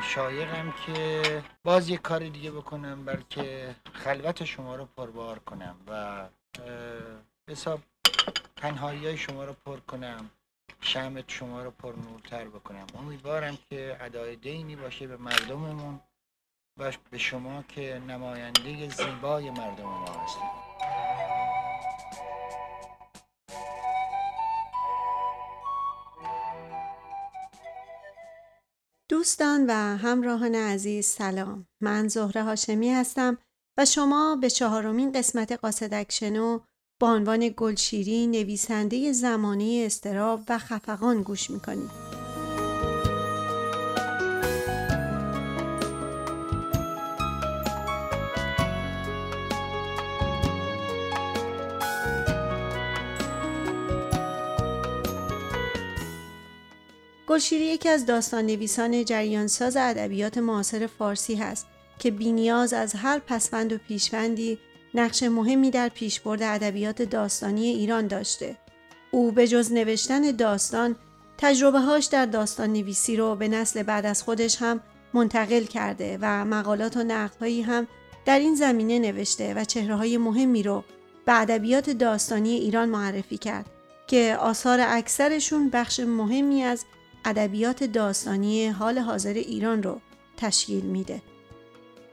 شایقم که باز یک کار دیگه بکنم بلکه خلوت شما رو پربار کنم و حساب تنهایی های شما رو پر کنم شمت شما رو پر نورتر بکنم. امیدوارم که ادای دینی باشه به مردممون و به شما که نماینده زیبای مردم ما هستید دوستان و همراهان عزیز سلام من زهره هاشمی هستم و شما به چهارمین قسمت قاصدک شنو با عنوان گلشیری نویسنده زمانی استراب و خفقان گوش می‌کنید. گلشیری یکی از داستان نویسان جریانساز ادبیات معاصر فارسی هست که بینیاز از هر پسوند و پیشوندی نقش مهمی در پیشبرد ادبیات داستانی ایران داشته. او به جز نوشتن داستان تجربه هاش در داستان نویسی رو به نسل بعد از خودش هم منتقل کرده و مقالات و نقدهایی هم در این زمینه نوشته و چهره های مهمی رو به ادبیات داستانی ایران معرفی کرد که آثار اکثرشون بخش مهمی از ادبیات داستانی حال حاضر ایران رو تشکیل میده.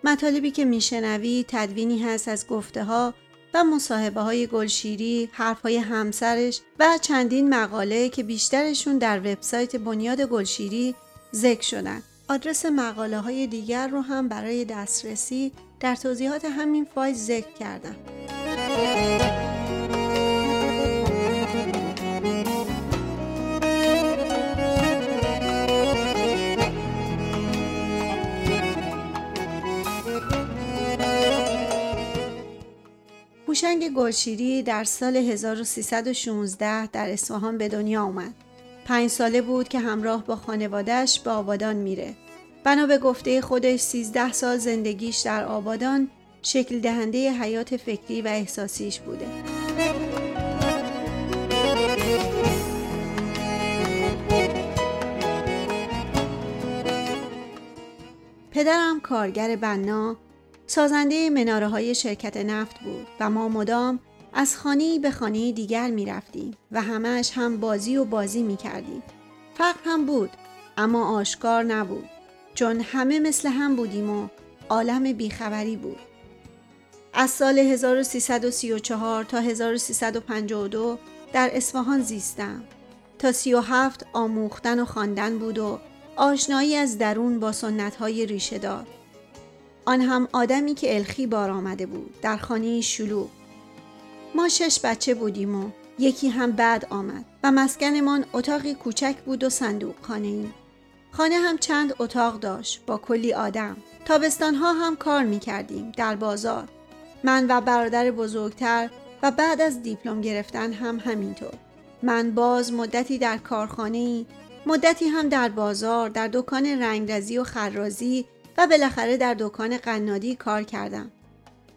مطالبی که میشنوی تدوینی هست از گفته ها و مصاحبه های گلشیری، حرف های همسرش و چندین مقاله که بیشترشون در وبسایت بنیاد گلشیری ذکر شدن. آدرس مقاله های دیگر رو هم برای دسترسی در توضیحات همین فایل ذکر کردم. هوشنگ گلشیری در سال 1316 در اصفهان به دنیا آمد. پنج ساله بود که همراه با خانوادهش به آبادان میره. بنا به گفته خودش 13 سال زندگیش در آبادان شکل دهنده حیات فکری و احساسیش بوده. پدرم کارگر بنا سازنده مناره های شرکت نفت بود و ما مدام از خانه به خانه دیگر می رفتیم و همش هم بازی و بازی می کردیم. فقر هم بود اما آشکار نبود چون همه مثل هم بودیم و عالم بیخبری بود. از سال 1334 تا 1352 در اصفهان زیستم تا 37 آموختن و خواندن بود و آشنایی از درون با سنت های ریشه دار. آن هم آدمی که الخی بار آمده بود در خانه شلوغ ما شش بچه بودیم و یکی هم بعد آمد و مسکنمان اتاقی کوچک بود و صندوق خانه ایم. خانه هم چند اتاق داشت با کلی آدم. تابستان ها هم کار می کردیم در بازار. من و برادر بزرگتر و بعد از دیپلم گرفتن هم همینطور. من باز مدتی در کارخانه ای، مدتی هم در بازار، در دکان رنگرزی و خرازی و بالاخره در دکان قنادی کار کردم.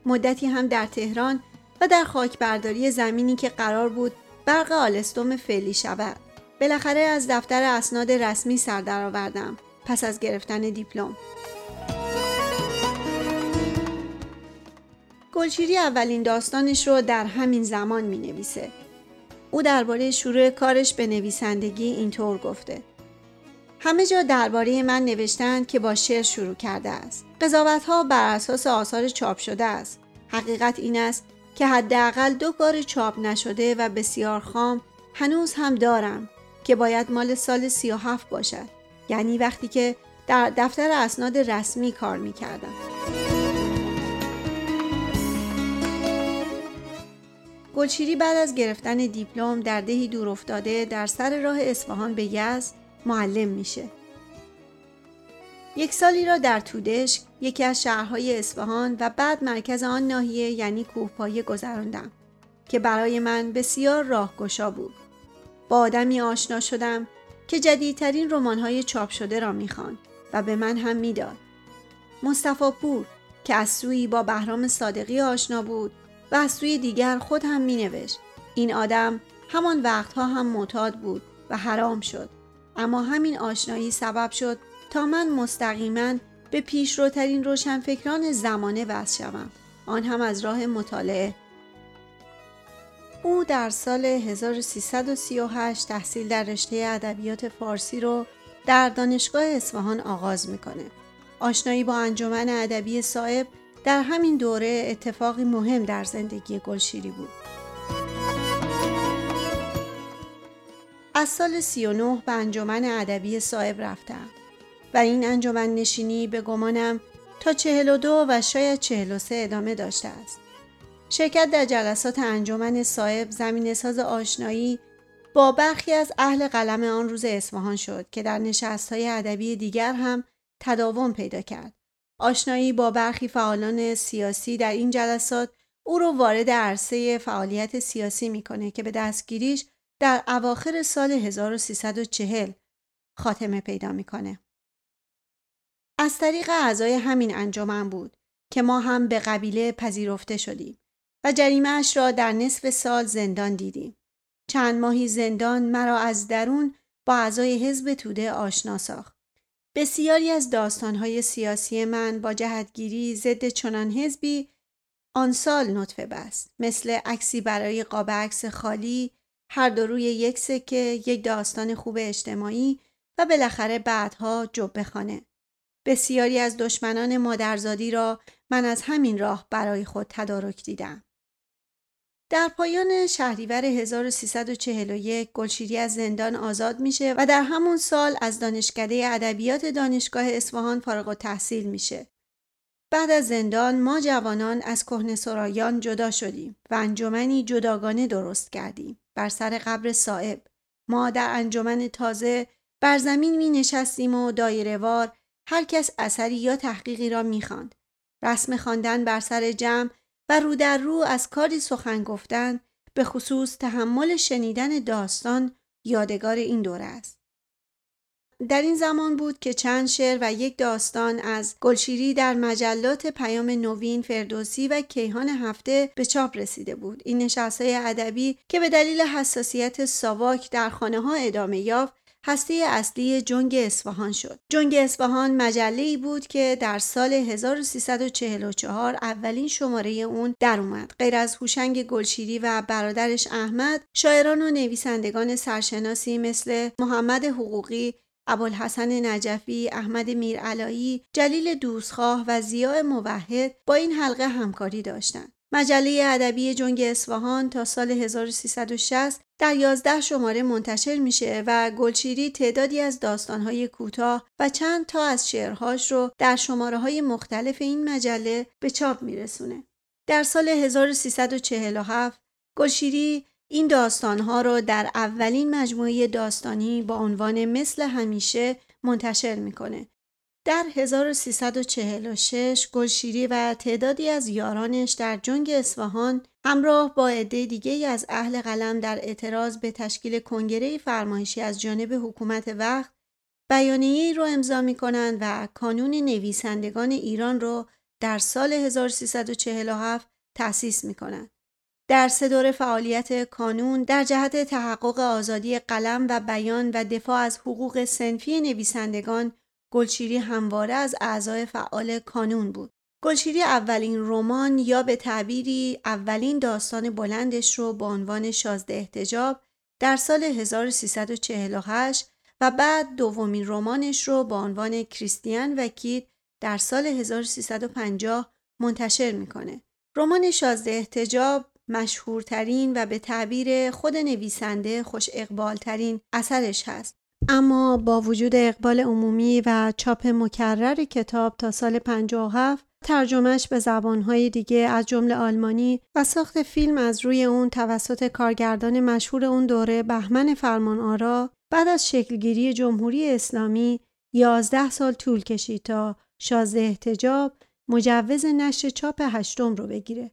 مدتی هم در تهران و در خاکبرداری زمینی که قرار بود برق آلستوم فعلی شود. بالاخره از دفتر اسناد رسمی سر درآوردم پس از گرفتن دیپلم. گلشیری اولین داستانش رو در همین زمان می نویسه. او درباره شروع کارش به نویسندگی اینطور گفته. همه جا درباره من نوشتند که با شعر شروع کرده است. قضاوت ها بر اساس آثار چاپ شده است. حقیقت این است که حداقل دو کار چاپ نشده و بسیار خام هنوز هم دارم که باید مال سال 37 باشد. یعنی وقتی که در دفتر اسناد رسمی کار می کردم. گلشیری بعد از گرفتن دیپلم در دهی دور افتاده در سر راه اصفهان به یزد معلم میشه. یک سالی را در تودش یکی از شهرهای اصفهان و بعد مرکز آن ناحیه یعنی کوهپایه گذراندم که برای من بسیار راهگشا بود. با آدمی آشنا شدم که جدیدترین رمان‌های چاپ شده را می‌خواند و به من هم می‌داد. مصطفی پور که از سوی با بهرام صادقی آشنا بود و از سوی دیگر خود هم مینوشت. این آدم همان وقتها هم معتاد بود و حرام شد. اما همین آشنایی سبب شد تا من مستقیما به پیشروترین روشنفکران زمانه وصل شوم آن هم از راه مطالعه او در سال 1338 تحصیل در رشته ادبیات فارسی رو در دانشگاه اصفهان آغاز می‌کنه. آشنایی با انجمن ادبی صاحب در همین دوره اتفاقی مهم در زندگی گلشیری بود. از سال 39 به انجمن ادبی صاحب رفتم و این انجمن نشینی به گمانم تا 42 و شاید 43 ادامه داشته است. شرکت در جلسات انجمن صاحب زمین ساز آشنایی با برخی از اهل قلم آن روز اصفهان شد که در نشست های ادبی دیگر هم تداوم پیدا کرد. آشنایی با برخی فعالان سیاسی در این جلسات او را وارد عرصه فعالیت سیاسی می‌کنه که به دستگیریش در اواخر سال 1340 خاتمه پیدا می‌کنه. از طریق اعضای همین انجمن بود که ما هم به قبیله پذیرفته شدیم و جریمهش را در نصف سال زندان دیدیم. چند ماهی زندان مرا از درون با اعضای حزب توده آشنا ساخت. بسیاری از داستانهای سیاسی من با جهتگیری ضد چنان حزبی آن سال نطفه بست مثل عکسی برای قاب عکس خالی هر دو روی یک سکه یک داستان خوب اجتماعی و بالاخره بعدها جبه خانه. بسیاری از دشمنان مادرزادی را من از همین راه برای خود تدارک دیدم. در پایان شهریور 1341 گلشیری از زندان آزاد میشه و در همون سال از دانشکده ادبیات دانشگاه اصفهان فارغ و تحصیل میشه. بعد از زندان ما جوانان از کهنه سرایان جدا شدیم و انجمنی جداگانه درست کردیم. بر سر قبر صاحب. ما در انجمن تازه بر زمین می نشستیم و دایره وار هر کس اثری یا تحقیقی را می خاند. رسم خواندن بر سر جمع و رو در رو از کاری سخن گفتن به خصوص تحمل شنیدن داستان یادگار این دوره است. در این زمان بود که چند شعر و یک داستان از گلشیری در مجلات پیام نوین فردوسی و کیهان هفته به چاپ رسیده بود. این نشستهای ادبی که به دلیل حساسیت ساواک در خانه ها ادامه یافت هسته اصلی جنگ اصفهان شد. جنگ اصفهان مجله ای بود که در سال 1344 اولین شماره اون در اومد. غیر از هوشنگ گلشیری و برادرش احمد، شاعران و نویسندگان سرشناسی مثل محمد حقوقی، ابوالحسن نجفی، احمد میرعلایی، جلیل دوستخواه و زیاء موحد با این حلقه همکاری داشتند. مجله ادبی جنگ اصفهان تا سال 1360 در 11 شماره منتشر میشه و گلچیری تعدادی از داستانهای کوتاه و چند تا از شعرهاش رو در شماره های مختلف این مجله به چاپ میرسونه. در سال 1347 گلشیری این داستانها را در اولین مجموعه داستانی با عنوان مثل همیشه منتشر می‌کنه در 1346 گلشیری و تعدادی از یارانش در جنگ اصفهان همراه با عده دیگه از اهل قلم در اعتراض به تشکیل کنگره فرمایشی از جانب حکومت وقت بیانیه رو امضا می کنند و کانون نویسندگان ایران رو در سال 1347 تأسیس می کنند. در سه دور فعالیت کانون در جهت تحقق آزادی قلم و بیان و دفاع از حقوق سنفی نویسندگان گلشیری همواره از اعضای فعال کانون بود. گلشیری اولین رمان یا به تعبیری اولین داستان بلندش رو با عنوان شازده احتجاب در سال 1348 و بعد دومین رمانش رو با عنوان کریستیان وکید در سال 1350 منتشر می‌کنه. رمان شازده احتجاب مشهورترین و به تعبیر خود نویسنده خوش اقبالترین اثرش هست. اما با وجود اقبال عمومی و چاپ مکرر کتاب تا سال 57 ترجمهش به زبانهای دیگه از جمله آلمانی و ساخت فیلم از روی اون توسط کارگردان مشهور اون دوره بهمن فرمان آرا بعد از شکلگیری جمهوری اسلامی 11 سال طول کشید تا شازده احتجاب مجوز نشر چاپ هشتم رو بگیره.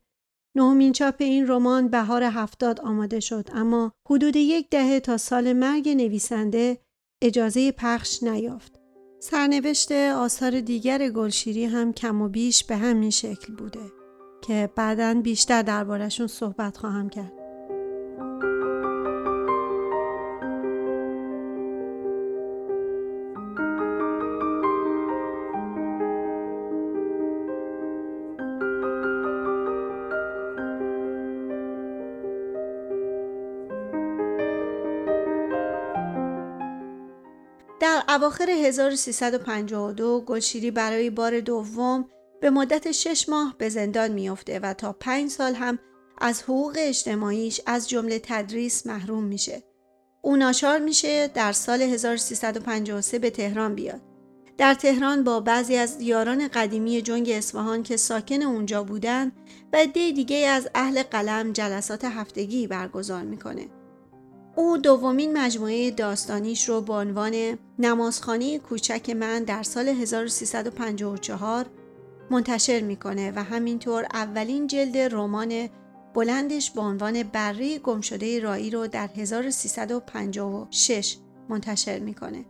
نهمین چاپ این رمان بهار هفتاد آماده شد اما حدود یک دهه تا سال مرگ نویسنده اجازه پخش نیافت. سرنوشت آثار دیگر گلشیری هم کم و بیش به همین شکل بوده که بعدا بیشتر دربارشون صحبت خواهم کرد. اواخر 1352 گلشیری برای بار دوم به مدت شش ماه به زندان میافته و تا پنج سال هم از حقوق اجتماعیش از جمله تدریس محروم میشه. او ناچار میشه در سال 1353 به تهران بیاد. در تهران با بعضی از دیاران قدیمی جنگ اصفهان که ساکن اونجا بودن و عده دیگه از اهل قلم جلسات هفتگی برگزار می‌کنه. او دومین مجموعه داستانیش رو با عنوان نمازخانه کوچک من در سال 1354 منتشر می‌کنه و همینطور اولین جلد رمان بلندش با عنوان بره گمشده رایی رو در 1356 منتشر می‌کنه.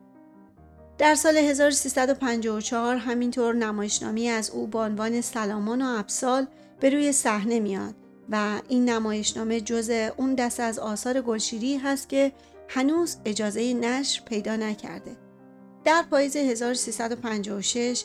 در سال 1354 همینطور نمایشنامی از او با عنوان سلامان و ابسال به روی صحنه میاد و این نمایشنامه جز اون دست از آثار گلشیری هست که هنوز اجازه نشر پیدا نکرده. در پاییز 1356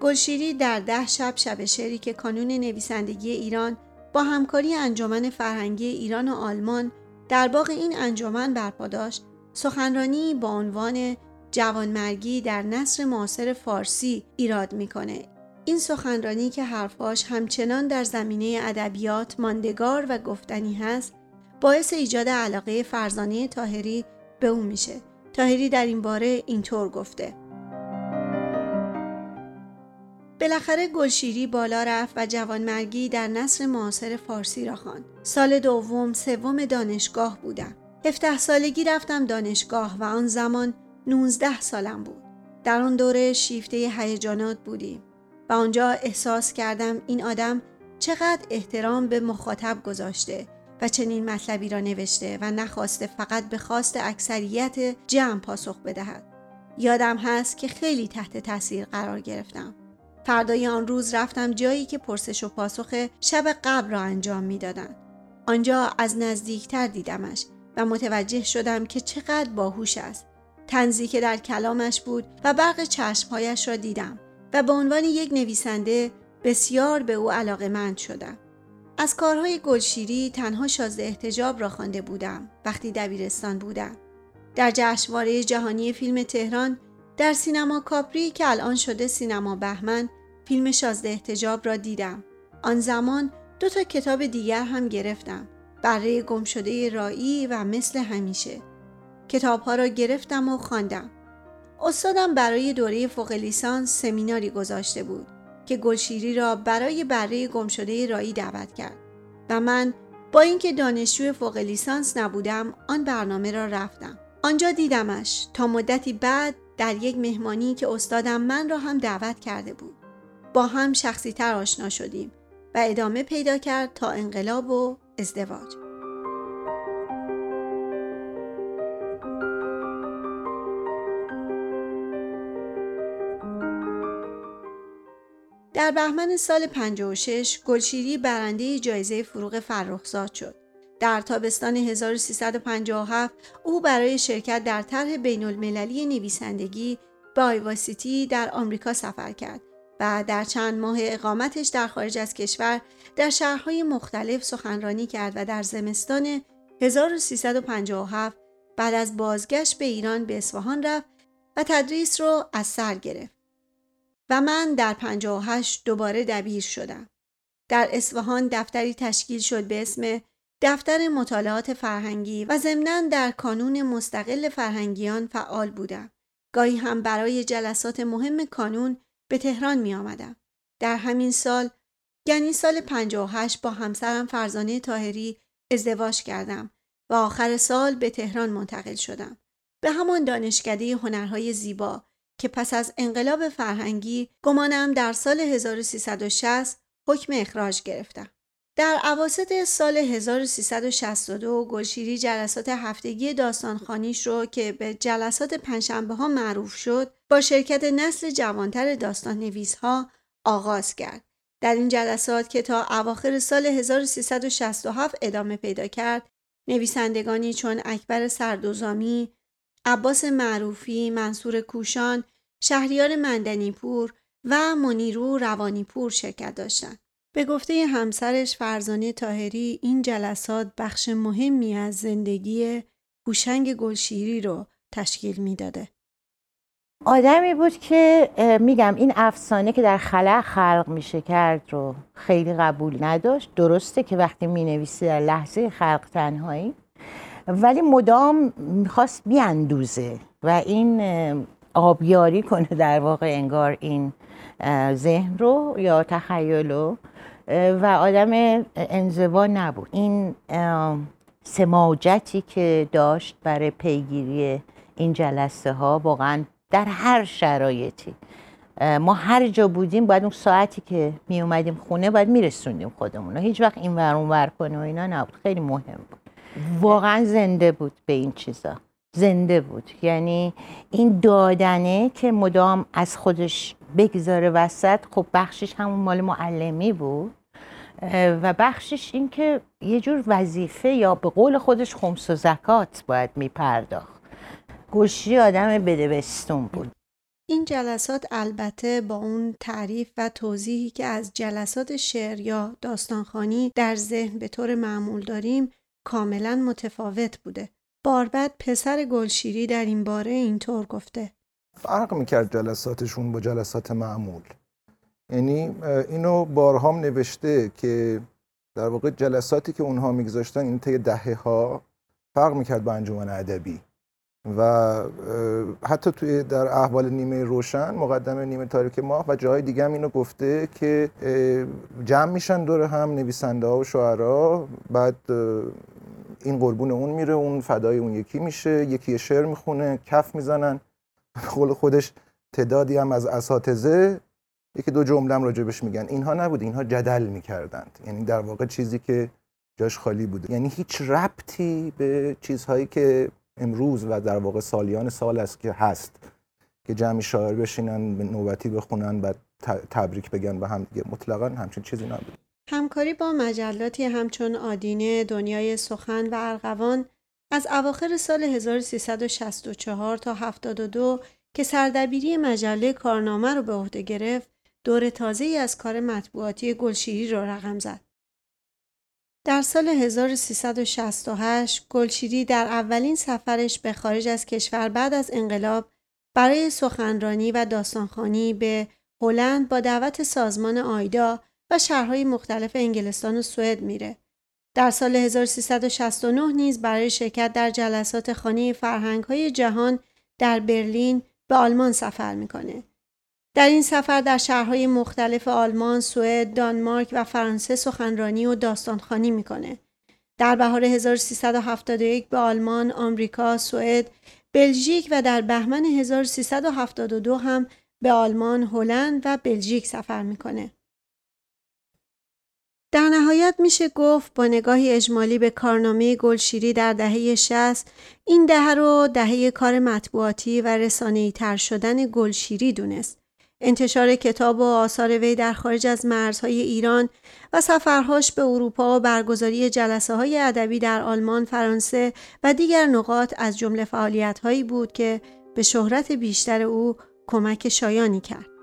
گلشیری در ده شب شب شعری که کانون نویسندگی ایران با همکاری انجمن فرهنگی ایران و آلمان در باغ این انجمن برپا داشت سخنرانی با عنوان جوانمرگی در نصر معاصر فارسی ایراد می‌کنه این سخنرانی که حرفاش همچنان در زمینه ادبیات ماندگار و گفتنی هست باعث ایجاد علاقه فرزانه تاهری به او میشه تاهری در این باره اینطور گفته بالاخره گلشیری بالا رفت و جوانمرگی در نصر معاصر فارسی را خواند. سال دوم سوم دانشگاه بودم. 17 سالگی رفتم دانشگاه و آن زمان 19 سالم بود. در آن دوره شیفته هیجانات بودیم و آنجا احساس کردم این آدم چقدر احترام به مخاطب گذاشته و چنین مطلبی را نوشته و نخواسته فقط به خواست اکثریت جمع پاسخ بدهد. یادم هست که خیلی تحت تاثیر قرار گرفتم. فردای آن روز رفتم جایی که پرسش و پاسخ شب قبل را انجام می‌دادند. آنجا از نزدیکتر دیدمش و متوجه شدم که چقدر باهوش است. تنزی که در کلامش بود و برق چشمهایش را دیدم و به عنوان یک نویسنده بسیار به او علاقه مند شدم. از کارهای گلشیری تنها شازده احتجاب را خوانده بودم وقتی دبیرستان بودم. در جشنواره جهانی فیلم تهران در سینما کاپری که الان شده سینما بهمن فیلم شازده احتجاب را دیدم. آن زمان دو تا کتاب دیگر هم گرفتم. برای گم شده رایی و مثل همیشه. کتاب ها را گرفتم و خواندم. استادم برای دوره فوق لیسانس سمیناری گذاشته بود که گلشیری را برای بره گم شده رایی دعوت کرد و من با اینکه دانشجو فوق لیسانس نبودم آن برنامه را رفتم. آنجا دیدمش تا مدتی بعد در یک مهمانی که استادم من را هم دعوت کرده بود. با هم شخصی تر آشنا شدیم و ادامه پیدا کرد تا انقلاب و ازدواج. در بهمن سال 56 گلشیری برنده جایزه فروغ فرخزاد شد. در تابستان 1357 او برای شرکت در طرح بین المللی نویسندگی به آیواسیتی در آمریکا سفر کرد و در چند ماه اقامتش در خارج از کشور در شهرهای مختلف سخنرانی کرد و در زمستان 1357 بعد از بازگشت به ایران به اصفهان رفت و تدریس رو از سر گرفت. و من در 58 دوباره دبیر شدم. در اصفهان دفتری تشکیل شد به اسم دفتر مطالعات فرهنگی و ضمناً در کانون مستقل فرهنگیان فعال بودم. گاهی هم برای جلسات مهم کانون به تهران می آمدم. در همین سال یعنی سال 58 با همسرم فرزانه تاهری ازدواج کردم و آخر سال به تهران منتقل شدم. به همان دانشکده هنرهای زیبا که پس از انقلاب فرهنگی گمانم در سال 1360 حکم اخراج گرفتم. در عواسط سال 1362 گلشیری جلسات هفتگی داستانخانیش رو که به جلسات پنجشنبه ها معروف شد با شرکت نسل جوانتر داستان نویس ها آغاز کرد. در این جلسات که تا اواخر سال 1367 ادامه پیدا کرد نویسندگانی چون اکبر سردوزامی، عباس معروفی، منصور کوشان، شهریار مندنیپور و منیرو روانیپور شرکت داشتند. به گفته همسرش فرزانه تاهری این جلسات بخش مهمی از زندگی هوشنگ گلشیری رو تشکیل می‌داده. آدمی بود که میگم این افسانه که در خلع خلق میشه کرد رو خیلی قبول نداشت درسته که وقتی می‌نویسی در لحظه خلق تنهایی ولی مدام می‌خواست بیاندوزه و این آبیاری کنه در واقع انگار این ذهن رو یا تخیل رو و آدم انزوا نبود. این سماجتی که داشت برای پیگیری این جلسه ها واقعا در هر شرایطی ما هر جا بودیم باید اون ساعتی که می اومدیم خونه باید میرسوندیم خودمون هیچ وقت این ور اون ور کنه و اینا نبود. خیلی مهم بود. واقعا زنده بود به این چیزا. زنده بود. یعنی این دادنه که مدام از خودش بگذاره وسط خب بخشش همون مال معلمی بود. و بخشش این که یه جور وظیفه یا به قول خودش خمس و زکات باید میپرداخت. گوشی آدم بدبستون بود. این جلسات البته با اون تعریف و توضیحی که از جلسات شعر یا داستانخانی در ذهن به طور معمول داریم کاملا متفاوت بوده. باربد پسر گلشیری در این باره اینطور گفته. فرق می‌کرد جلساتشون با جلسات معمول. یعنی اینو بارهام نوشته که در واقع جلساتی که اونها میگذاشتن این طی دهه ها فرق می‌کرد با انجمن ادبی. و حتی توی در احوال نیمه روشن مقدمه نیمه تاریک ماه و جای دیگه هم اینو گفته که جمع میشن دور هم نویسنده ها و شعرا بعد این قربون اون میره اون فدای اون یکی میشه یکی شعر می‌خونه کف می‌زنن. قول خودش تعدادی هم از اساتذه یکی دو جمله هم راجبش میگن. اینها نبود اینها جدل می‌کردند. یعنی در واقع چیزی که جاش خالی بوده. یعنی هیچ ربطی به چیزهایی که امروز و در واقع سالیان سال است که هست که جمعی شاعر بشینن نوبتی بخونن و تبریک بگن به هم دیگه. مطلقا همچین چیزی نبود. همکاری با مجلاتی همچون آدینه دنیای سخن و ارغوان از اواخر سال 1364 تا 72 که سردبیری مجله کارنامه رو به عهده گرفت دور تازه ای از کار مطبوعاتی گلشیری را رقم زد. در سال 1368 گلشیری در اولین سفرش به خارج از کشور بعد از انقلاب برای سخنرانی و داستانخانی به هلند با دعوت سازمان آیدا و شهرهای مختلف انگلستان و سوئد میره. در سال 1369 نیز برای شرکت در جلسات خانه فرهنگ های جهان در برلین به آلمان سفر می‌کنه. در این سفر در شهرهای مختلف آلمان، سوئد، دانمارک و فرانسه سخنرانی و داستانخوانی می‌کنه. در بهار 1371 به آلمان، آمریکا، سوئد، بلژیک و در بهمن 1372 هم به آلمان، هلند و بلژیک سفر می‌کنه. در نهایت میشه گفت با نگاهی اجمالی به کارنامه گلشیری در دهه 60 این دهه رو دهه کار مطبوعاتی و رسانه‌ای تر شدن گلشیری دونست. انتشار کتاب و آثار وی در خارج از مرزهای ایران و سفرهاش به اروپا و برگزاری جلسه های ادبی در آلمان، فرانسه و دیگر نقاط از جمله فعالیت هایی بود که به شهرت بیشتر او کمک شایانی کرد.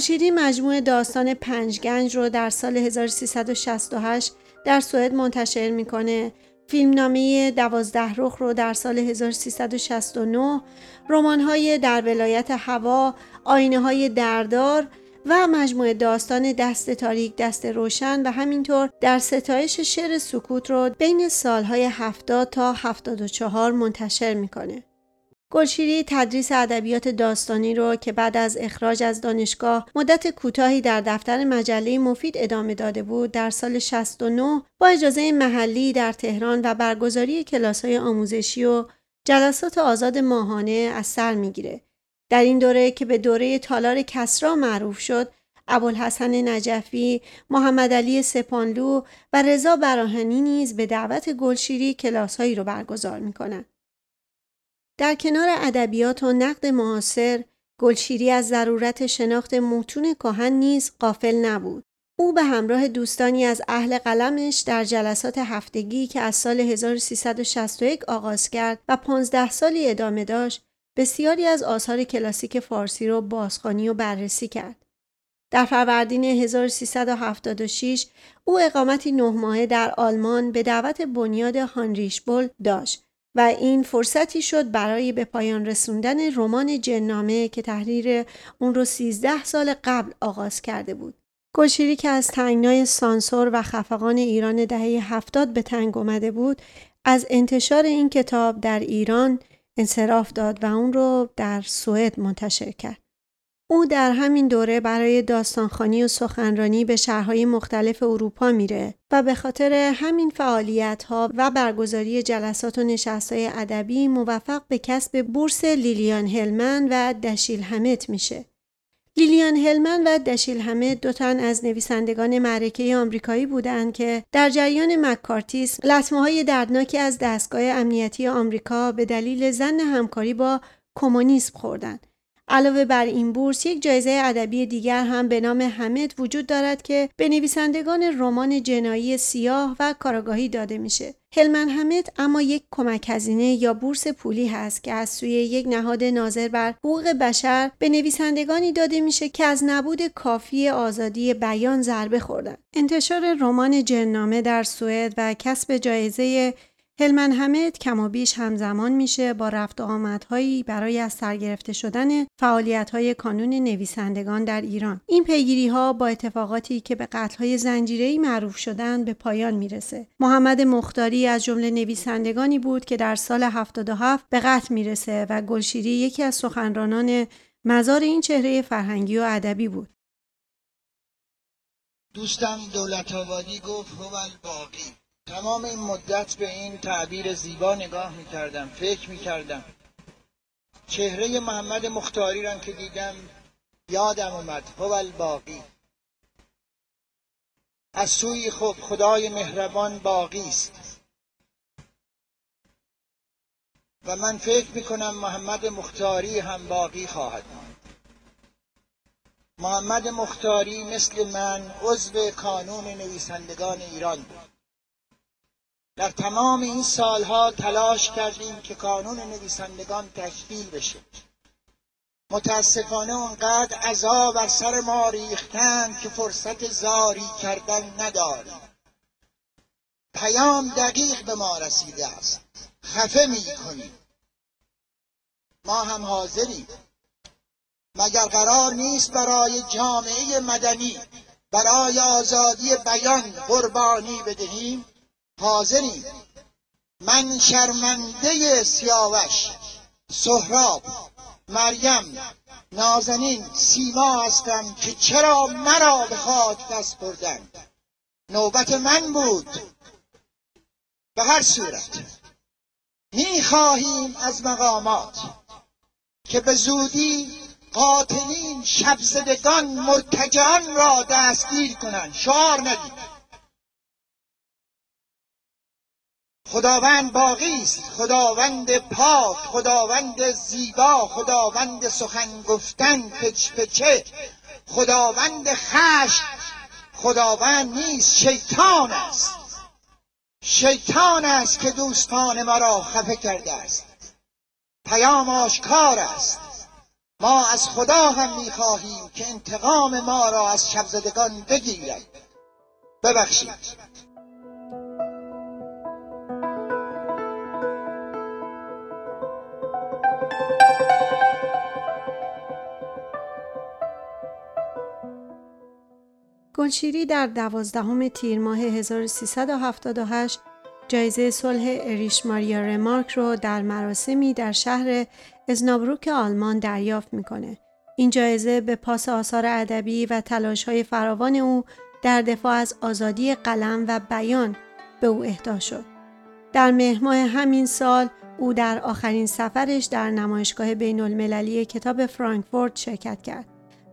گلشیری مجموعه داستان پنجگنج رو در سال 1368 در سوئد منتشر می‌کنه فیلمنامه دوازده رخ رو در سال 1369 رمان‌های در ولایت هوا آینه های دردار و مجموعه داستان دست تاریک دست روشن و همینطور در ستایش شعر سکوت رو بین سالهای 70 تا 74 منتشر می‌کنه. گلشیری تدریس ادبیات داستانی رو که بعد از اخراج از دانشگاه مدت کوتاهی در دفتر مجله مفید ادامه داده بود در سال 69 با اجازه محلی در تهران و برگزاری های آموزشی و جلسات آزاد ماهانه از سر می‌گیره در این دوره که به دوره تالار کسرا معروف شد ابوالحسن نجفی، محمد علی سپانلو و رضا براهنی نیز به دعوت گلشیری کلاسهایی رو برگزار می‌کنند. در کنار ادبیات و نقد معاصر گلشیری از ضرورت شناخت متون کهن نیز قافل نبود. او به همراه دوستانی از اهل قلمش در جلسات هفتگی که از سال 1361 آغاز کرد و 15 سالی ادامه داشت بسیاری از آثار کلاسیک فارسی را بازخوانی و بررسی کرد. در فروردین 1376 او اقامتی نه ماهه در آلمان به دعوت بنیاد هانریشبول داشت و این فرصتی شد برای به پایان رسوندن رمان جنامه که تحریر اون رو 13 سال قبل آغاز کرده بود. گلشیری که از تنگنای سانسور و خفقان ایران دهه هفتاد به تنگ اومده بود از انتشار این کتاب در ایران انصراف داد و اون رو در سوئد منتشر کرد. او در همین دوره برای داستانخانی و سخنرانی به شهرهای مختلف اروپا میره و به خاطر همین فعالیت ها و برگزاری جلسات و نشست های ادبی موفق به کسب بورس لیلیان هلمن و دشیل همت میشه. لیلیان هلمن و دشیل همت دو تن از نویسندگان معرکه آمریکایی بودند که در جریان مکارتیس لطمه های دردناکی از دستگاه امنیتی آمریکا به دلیل زن همکاری با کمونیسم خوردند. علاوه بر این بورس یک جایزه ادبی دیگر هم به نام حمد وجود دارد که به نویسندگان رمان جنایی سیاه و کاراگاهی داده میشه. هلمن حمد اما یک کمک هزینه یا بورس پولی هست که از سوی یک نهاد ناظر بر حقوق بشر به نویسندگانی داده میشه که از نبود کافی آزادی بیان ضربه خوردن. انتشار رمان جنامه در سوئد و کسب جایزه هلمن کم و بیش همزمان میشه با رفت و آمدهایی برای از سرگرفته شدن فعالیت های کانون نویسندگان در ایران. این پیگیری ها با اتفاقاتی که به قتل های زنجیره‌ای معروف شدن به پایان می‌رسه. محمد مختاری از جمله نویسندگانی بود که در سال 77 به قتل می‌رسه و گلشیری یکی از سخنرانان مزار این چهره فرهنگی و ادبی بود. دوستم دولت آبادی گفت هو باقی تمام این مدت به این تعبیر زیبا نگاه می‌کردم فکر می‌کردم. چهره محمد مختاری را که دیدم یادم اومد هو الباقی. از سوی خود خدای مهربان باقی است. و من فکر می‌کنم محمد مختاری هم باقی خواهد ماند. محمد مختاری مثل من عضو کانون نویسندگان ایران بود. در تمام این سالها تلاش کردیم که کانون نویسندگان تشکیل بشه. متاسفانه اونقدر عذاب بر سر ما ریختند که فرصت زاری کردن نداریم. پیام دقیق به ما رسیده است. خفه می کنیم. ما هم حاضریم. مگر قرار نیست برای جامعه مدنی برای آزادی بیان قربانی بدهیم؟ حاضریم من شرمنده سیاوش سهراب مریم نازنین سیما هستم که چرا مرا به خاک دست بردن؟ نوبت من بود. به هر صورت می‌خواهیم از مقامات که به زودی قاتلین شبزدگان مرتجعان را دستگیر کنند. شعار ندید. خداوند باقی است. خداوند پاک خداوند زیبا خداوند سخن گفتن پچ پچه خداوند خشم خداوند نیست شیطان است. شیطان است که دوستان مرا خفه کرده است. پیام آشکار است. ما از خدا هم می‌خواهیم که انتقام ما را از شبزدگان بگیرد. ببخشید. گلشیری در دوازدهم تیر ماه 1378 جایزه صلح اریش ماریا رمارک رو در مراسمی در شهر ازنابروک آلمان دریافت می‌کنه. این جایزه به پاس آثار ادبی و تلاش های فراوان او در دفاع از آزادی قلم و بیان به او اهدا شد. در مهماه همین سال او در آخرین سفرش در نمایشگاه بین المللی کتاب فرانکفورت شرکت کرد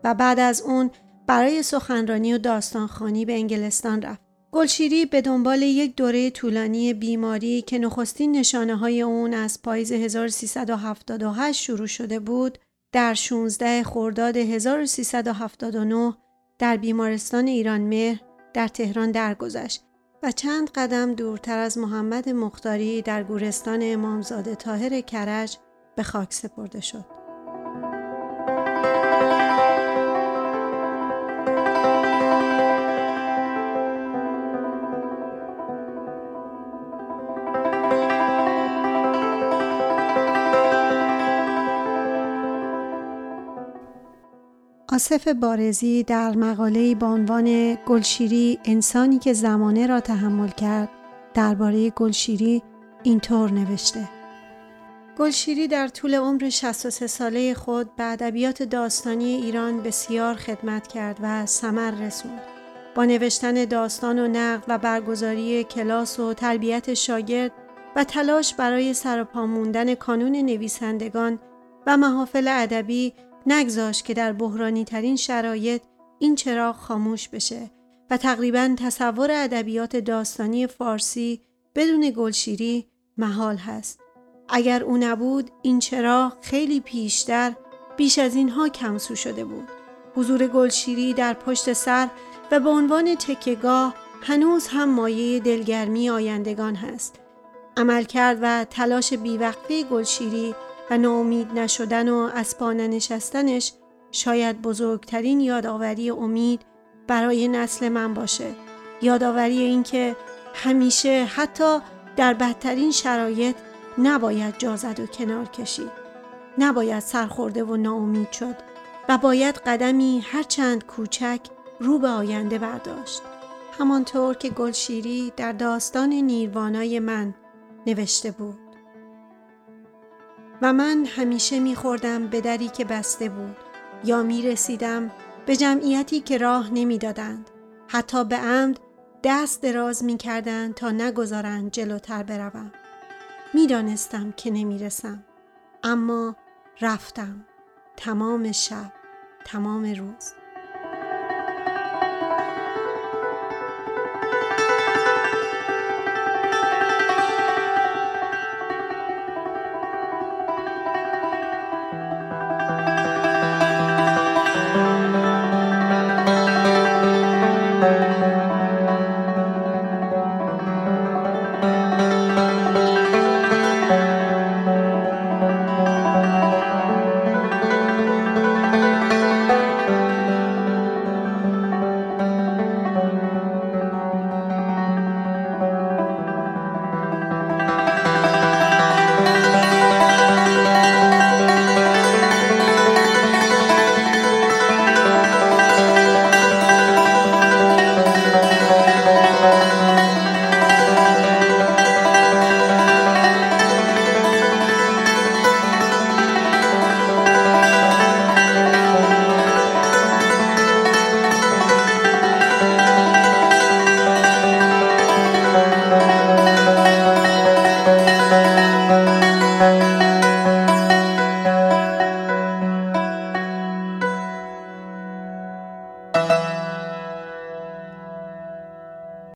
و بعد از اون برای سخنرانی و داستانخانی به انگلستان رفت. گلشیری به دنبال یک دوره طولانی بیماری که نخستین نشانه های اون از پاییز 1378 شروع شده بود، در 16 خرداد 1379 در بیمارستان ایران مهر در تهران درگذشت و چند قدم دورتر از محمد مختاری در گورستان امامزاده تاهر کرج به خاک سپرده شد. آصف بارزی در مقاله با عنوان گلشیری انسانی که زمانه را تحمل کرد درباره گلشیری اینطور نوشته گلشیری در طول عمر 63 ساله خود به ادبیات داستانی ایران بسیار خدمت کرد و ثمر رسوند. با نوشتن داستان و نقد و برگزاری کلاس و تربیت شاگرد و تلاش برای سرپا موندن کانون نویسندگان و محافل ادبی نگذاشت که در بحرانی ترین شرایط این چراغ خاموش بشه و تقریبا تصور ادبیات داستانی فارسی بدون گلشیری محال هست. اگر او نبود این چراغ خیلی پیشتر بیش از اینها کمسو شده بود. حضور گلشیری در پشت سر و به عنوان تکگاه هنوز هم مایه دلگرمی آیندگان هست. عملکرد و تلاش بیوقفه گلشیری و ناامید نشدن و از پا نشستنش شاید بزرگترین یادآوری امید برای نسل من باشه. یادآوری اینکه همیشه حتی در بدترین شرایط نباید جازد و کنار کشید. نباید سرخورده و ناامید شد و باید قدمی هرچند کوچک رو به آینده برداشت. همانطور که گلشیری در داستان نیروانای من نوشته بود. و من همیشه میخوردم به دری که بسته بود یا می رسیدم به جمعیتی که راه نمی‌دادند. حتی به عمد دست دراز می کردن تا نگذارند جلوتر بروم. می‌دانستم که نمی‌رسم اما رفتم تمام شب تمام روز